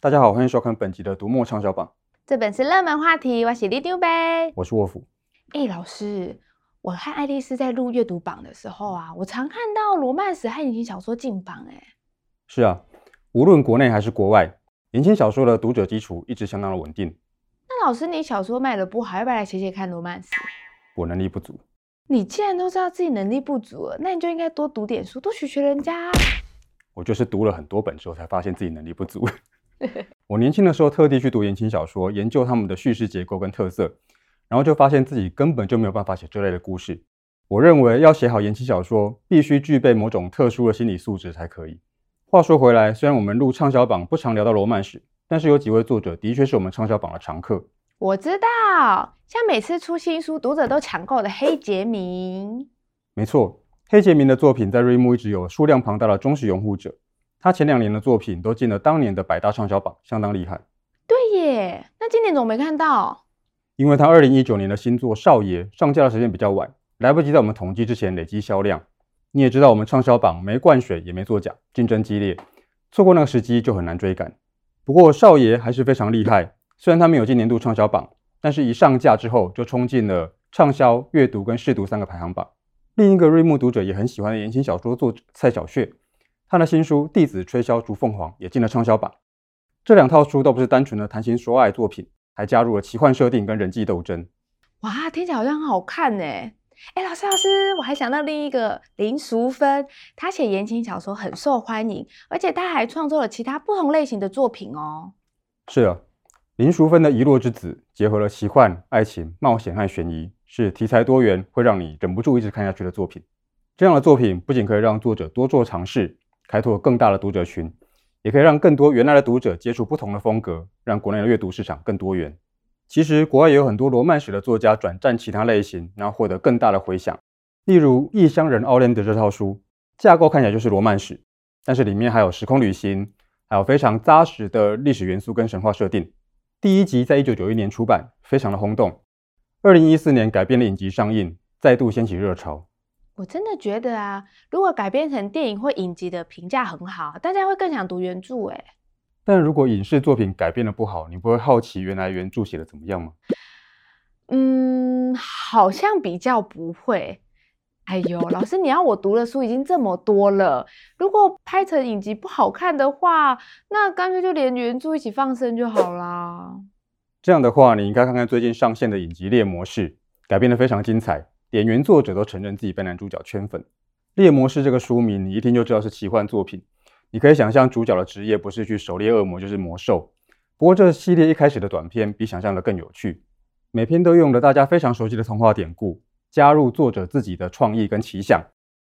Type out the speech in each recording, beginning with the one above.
大家好，欢迎收看本集的读墨畅销榜。这本是热门话题，我是里丢呗，我是沃夫。哎，老师，我和爱丽丝在录阅读榜的时候啊，我常看到罗曼史和言情小说进榜。哎，是啊，无论国内还是国外，言情小说的读者基础一直相当的稳定。那老师，你小说卖的不好，要不要来写写看罗曼史？我能力不足。你既然都知道自己能力不足了，那你就应该多读点书，多学学人家。我就是读了很多本之后，才发现自己能力不足。我年轻的时候特地去读言情小说，研究他们的叙事结构跟特色，然后就发现自己根本就没有办法写这类的故事。我认为要写好言情小说，必须具备某种特殊的心理素质才可以。话说回来，虽然我们录畅销榜不常聊到罗曼史，但是有几位作者的确是我们畅销榜的常客。我知道，像每次出新书，读者都抢购的黑杰明。没错。黑杰明的作品在瑞木一直有数量庞大的忠实拥护者，他前两年的作品都进了当年的百大畅销榜，相当厉害。对耶，那今年怎么没看到？因为他二零一九年的新作《少爷》上架的时间比较晚，来不及在我们统计之前累积销量。你也知道，我们畅销榜没灌水也没作假，竞争激烈，错过那个时机就很难追赶。不过少爷还是非常厉害，虽然他没有进年度畅销榜，但是一上架之后就冲进了畅销、阅读跟试读三个排行榜。另一个瑞木读者也很喜欢的言情小说作者蔡小穴，他的新书《弟子吹箫逐凤凰》也进了畅销榜。这两套书都不是单纯的谈情说爱作品，还加入了奇幻设定跟人际斗争。哇，听起来好像很好看呢！哎，老师老师，我还想到另一个林淑芬，她写言情小说很受欢迎，而且她还创作了其他不同类型的作品哦。是啊，林淑芬的《遗落之子》结合了奇幻、爱情、冒险和悬疑。是题材多元，会让你忍不住一直看下去的作品。这样的作品不仅可以让作者多做尝试，开拓更大的读者群，也可以让更多原来的读者接触不同的风格，让国内的阅读市场更多元。其实国外也有很多罗曼史的作家转战其他类型，然后获得更大的回响。例如《异乡人奥兰德》这套书，架构看起来就是罗曼史，但是里面还有时空旅行，还有非常扎实的历史元素跟神话设定。第一集在一九九一年出版，非常的轰动。二零一四年改编的影集上映，再度掀起热潮。我真的觉得啊，如果改编成电影或影集的评价很好，大家会更想读原著。哎，但如果影视作品改编的不好，你不会好奇原来原著写的怎么样吗？嗯，好像比较不会。哎呦，老师，你要我读的书已经这么多了，如果拍成影集不好看的话，那干脆就连原著一起放生就好啦。这样的话，你应该看看最近上线的影集《猎魔士》，改编的非常精彩，连原作者都承认自己被男主角圈粉。《猎魔士》这个书名，你一听就知道是奇幻作品。你可以想象主角的职业不是去狩猎恶魔，就是魔兽。不过这系列一开始的短片比想象的更有趣，每篇都用了大家非常熟悉的童话典故，加入作者自己的创意跟奇想，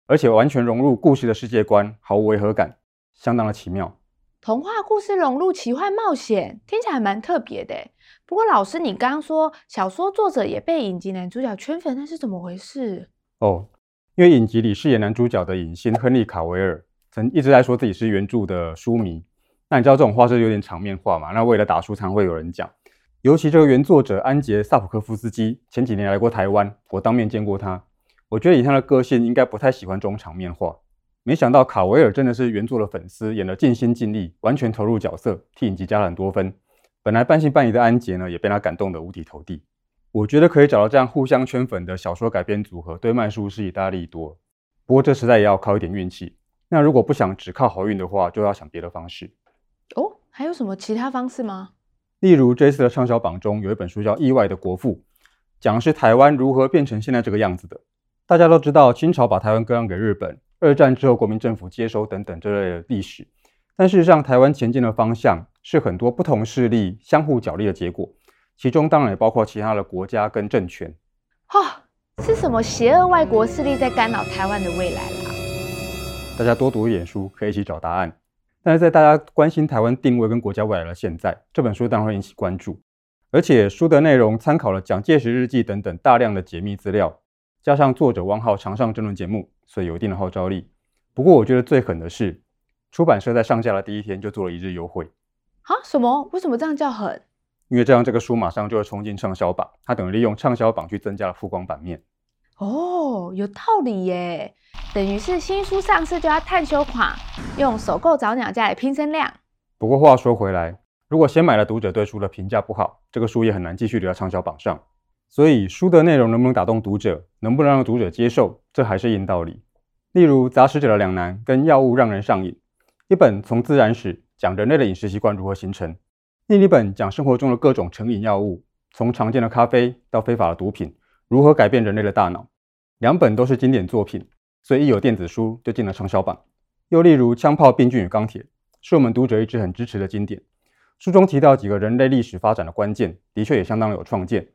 而且完全融入故事的世界观，毫无违和感，相当的奇妙。童话故事融入奇幻冒险，听起来还蛮特别的。不过老师，你刚刚说小说作者也被影集男主角圈粉，那是怎么回事？哦，因为影集里饰演男主角的影星亨利·卡维尔曾一直在说自己是原著的书迷。那你知道这种话是有点场面话嘛？那为了打书，常会有人讲。尤其这个原作者安杰·萨普科夫斯基前几年来过台湾，我当面见过他。我觉得以他的个性，应该不太喜欢这种场面话。没想到卡维尔真的是原作的粉丝，演得尽心尽力，完全投入角色，替影集加了很多分。本来半信半疑的安杰呢，也被他感动得五体投地。我觉得可以找到这样互相圈粉的小说改编组合，对卖书是以大利多。不过这实在也要靠一点运气。那如果不想只靠好运的话，就要想别的方式。哦，还有什么其他方式吗？例如这次的畅销榜中有一本书叫《意外的国父》，讲的是台湾如何变成现在这个样子的。大家都知道清朝把台湾割让给日本。二战之后，国民政府接收等等这类的历史，但事实上，台湾前进的方向是很多不同势力相互角力的结果，其中当然也包括其他的国家跟政权。哈、哦，是什么邪恶外国势力在干扰台湾的未来啦？大家多读一点书，可以一起找答案。但是在大家关心台湾定位跟国家未来的现在，这本书当然会引起关注，而且书的内容参考了蒋介石日记等等大量的解密资料。加上作者汪浩常上政论节目，所以有一定的号召力。不过，我觉得最狠的是，出版社在上架的第一天就做了一日优惠。啊？什么？为什么这样叫狠？因为这样这个书马上就会冲进畅销榜，它等于利用畅销榜去增加了曝光版面。哦，有道理耶！等于是新书上市就要探修款，用首购早鸟价来拼声量。不过话说回来，如果先买的读者对书的评价不好，这个书也很难继续留在畅销榜上。所以书的内容能不能打动读者，能不能让读者接受，这还是硬道理。例如《杂食者的两难》跟《药物让人上瘾》，一本从自然史讲人类的饮食习惯如何形成，另一本讲生活中的各种成瘾药物，从常见的咖啡到非法的毒品，如何改变人类的大脑。两本都是经典作品，所以一有电子书就进了畅销榜。又例如《枪炮、病菌与钢铁》，是我们读者一直很支持的经典。书中提到几个人类历史发展的关键，的确也相当有创见。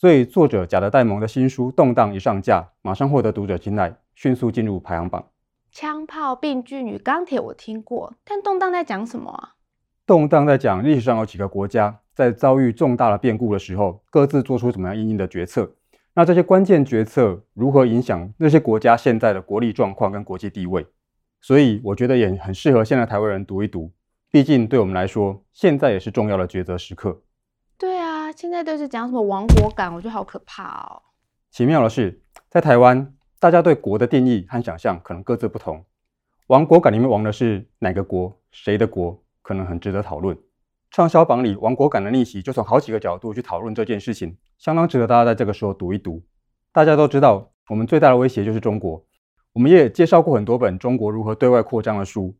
所以作者贾德戴蒙的新书《动荡》一上架，马上获得读者青睐，迅速进入排行榜。枪炮、病菌与钢铁我听过，但动荡在讲什么啊？动荡在讲历史上有几个国家在遭遇重大的变故的时候，各自做出怎么样应应的决策。那这些关键决策如何影响那些国家现在的国力状况跟国际地位？所以我觉得也很适合现在台湾人读一读。毕竟对我们来说，现在也是重要的抉择时刻。现在都是讲什么亡国感，我觉得好可怕哦。奇妙的是，在台湾，大家对国的定义和想象可能各自不同。亡国感里面亡的是哪个国？谁的国？可能很值得讨论。畅销榜里亡国感的逆袭，就从好几个角度去讨论这件事情，相当值得大家在这个时候读一读。大家都知道，我们最大的威胁就是中国。我们也介绍过很多本中国如何对外扩张的书。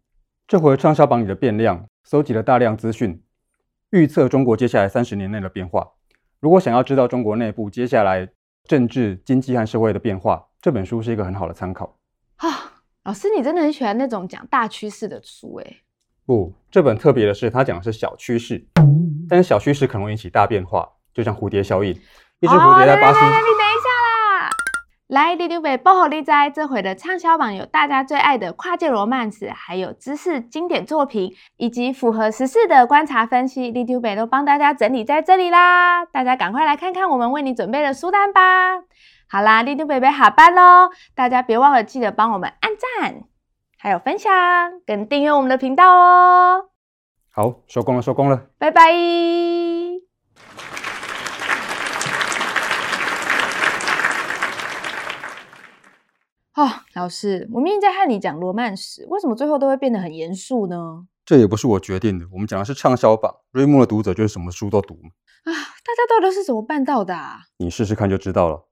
这回畅销榜里的变量，搜集了大量资讯，预测中国接下来三十年内的变化。如果想要知道中国内部接下来政治、经济和社会的变化，这本书是一个很好的参考。啊，老师，你真的很喜欢那种讲大趋势的书诶。不，这本特别的是，它讲的是小趋势，但是小趋势可能会引起大变化，就像蝴蝶效应，一只蝴蝶在巴西。来，里长伯报给你知，这回的畅销榜有大家最爱的跨界罗曼史，还有知识经典作品，以及符合时事的观察分析，里长伯都帮大家整理在这里啦！大家赶快来看看我们为你准备的书单吧！好啦，里长伯伯下班喽，大家别忘了记得帮我们按赞。还有分享跟订阅我们的频道哦。好，收工了，收工了，拜拜。哦，老师，我明明在和你讲罗曼史，为什么最后都会变得很严肃呢？这也不是我决定的，我们讲的是畅销榜，瑞木的读者就是什么书都读啊，大家到底是怎么办到的啊？你试试看就知道了。